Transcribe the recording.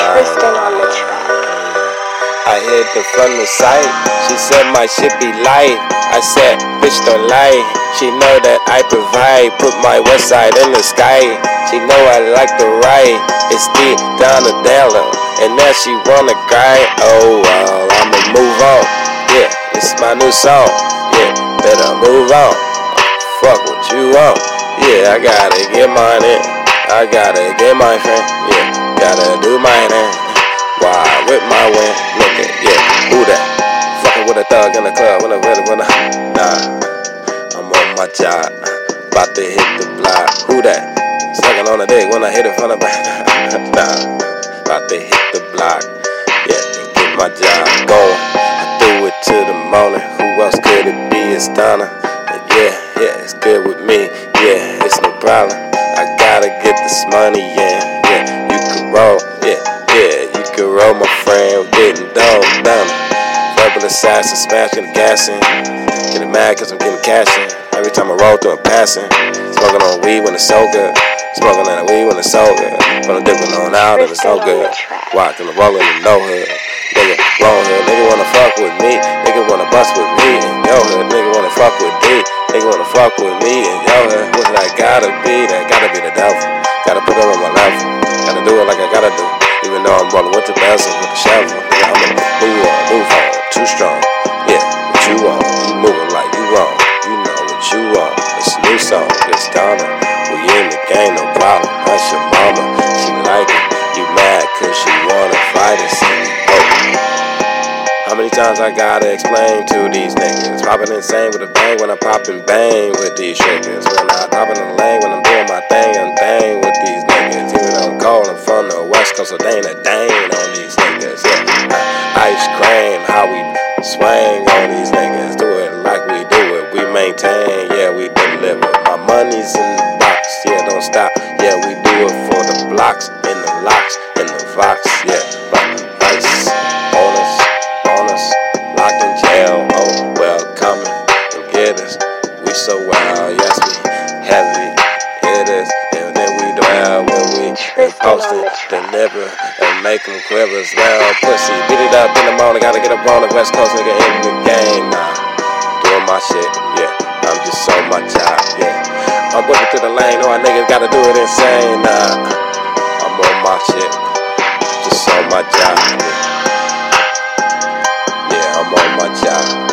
Twisting on the track. I hit her from the sight. She said my shit be light. I said, bitch don't lie. She know that I provide. Put my west side in the sky. She know I like to ride. It's the Della. And now she wanna cry. Oh well, I'ma move on. Yeah, this my new song. Yeah, better move on. Fuck what you want. Yeah, I gotta get mine in. I gotta get my friend. Yeah, gotta do mine in. Why with my win? Look at yeah, who that? Fucking with a thug in the club when I really wanna nah. I'm on my job, about to hit the block. Who that? Sucking on the dick when I hit it from the back. nah, about to hit the block. Yeah, get my job going. I threw it to the morning. Who else could it be? It's Donna. Yeah, yeah, it's good with me. Yeah, it's no problem. I gotta get this money in. Yeah, roll. Yeah, yeah, you can roll, my friend. I'm getting dope, done. Verbal assassin, smashing the gas in. Getting mad cause I'm getting cash in. Every time I roll through, I'm passing. Smoking on weed when it's so good. Smoking on weed when it's so good. But I'm dipping on out and it's so good. Why? Cause I'm rolling in no hood. Nigga, wrong hood. Nigga wanna fuck with me. Nigga wanna bust with me in yo hood. Nigga wanna fuck with D. Nigga wanna fuck with me in yo hood. What that gotta be? That gotta be the devil. Gotta put on my level. Gotta do. Even though I'm rolling with the bezel, with the shovel. Nigga, I'ma move on, move on. Too strong. Yeah, what you want? You moving like you wrong. You know what you want. It's new song. It's Donna. We in the game, no problem. That's your mama. She like it. You mad cause she wanna fight us. How many times I gotta explain to these niggas? Popping insane with a bang when I'm popping bang with these chickens. When I pop in the lane, when I'm doing so they ain't a dang on these niggas. Yeah. Ice cream, how we swing on these niggas. Do it like we do it, we maintain, yeah, we deliver. My money's in the box, yeah, don't stop. Yeah, we do it for the blocks, in the locks, in the Vox, yeah. But ice on us, on us, locked in jail. Oh, well, coming and get us. We so wild, yes, we heavy. We post it, deliver, and make them quiver. Well, pussy, beat it up in the morning. Gotta get up on the West Coast, nigga, in the game. Nah, doing my shit, yeah. I'm just so my job, yeah. I'm whipping to the lane, all niggas gotta do it insane. Nah, I'm on my shit, just on my job, yeah. Yeah, I'm on my job.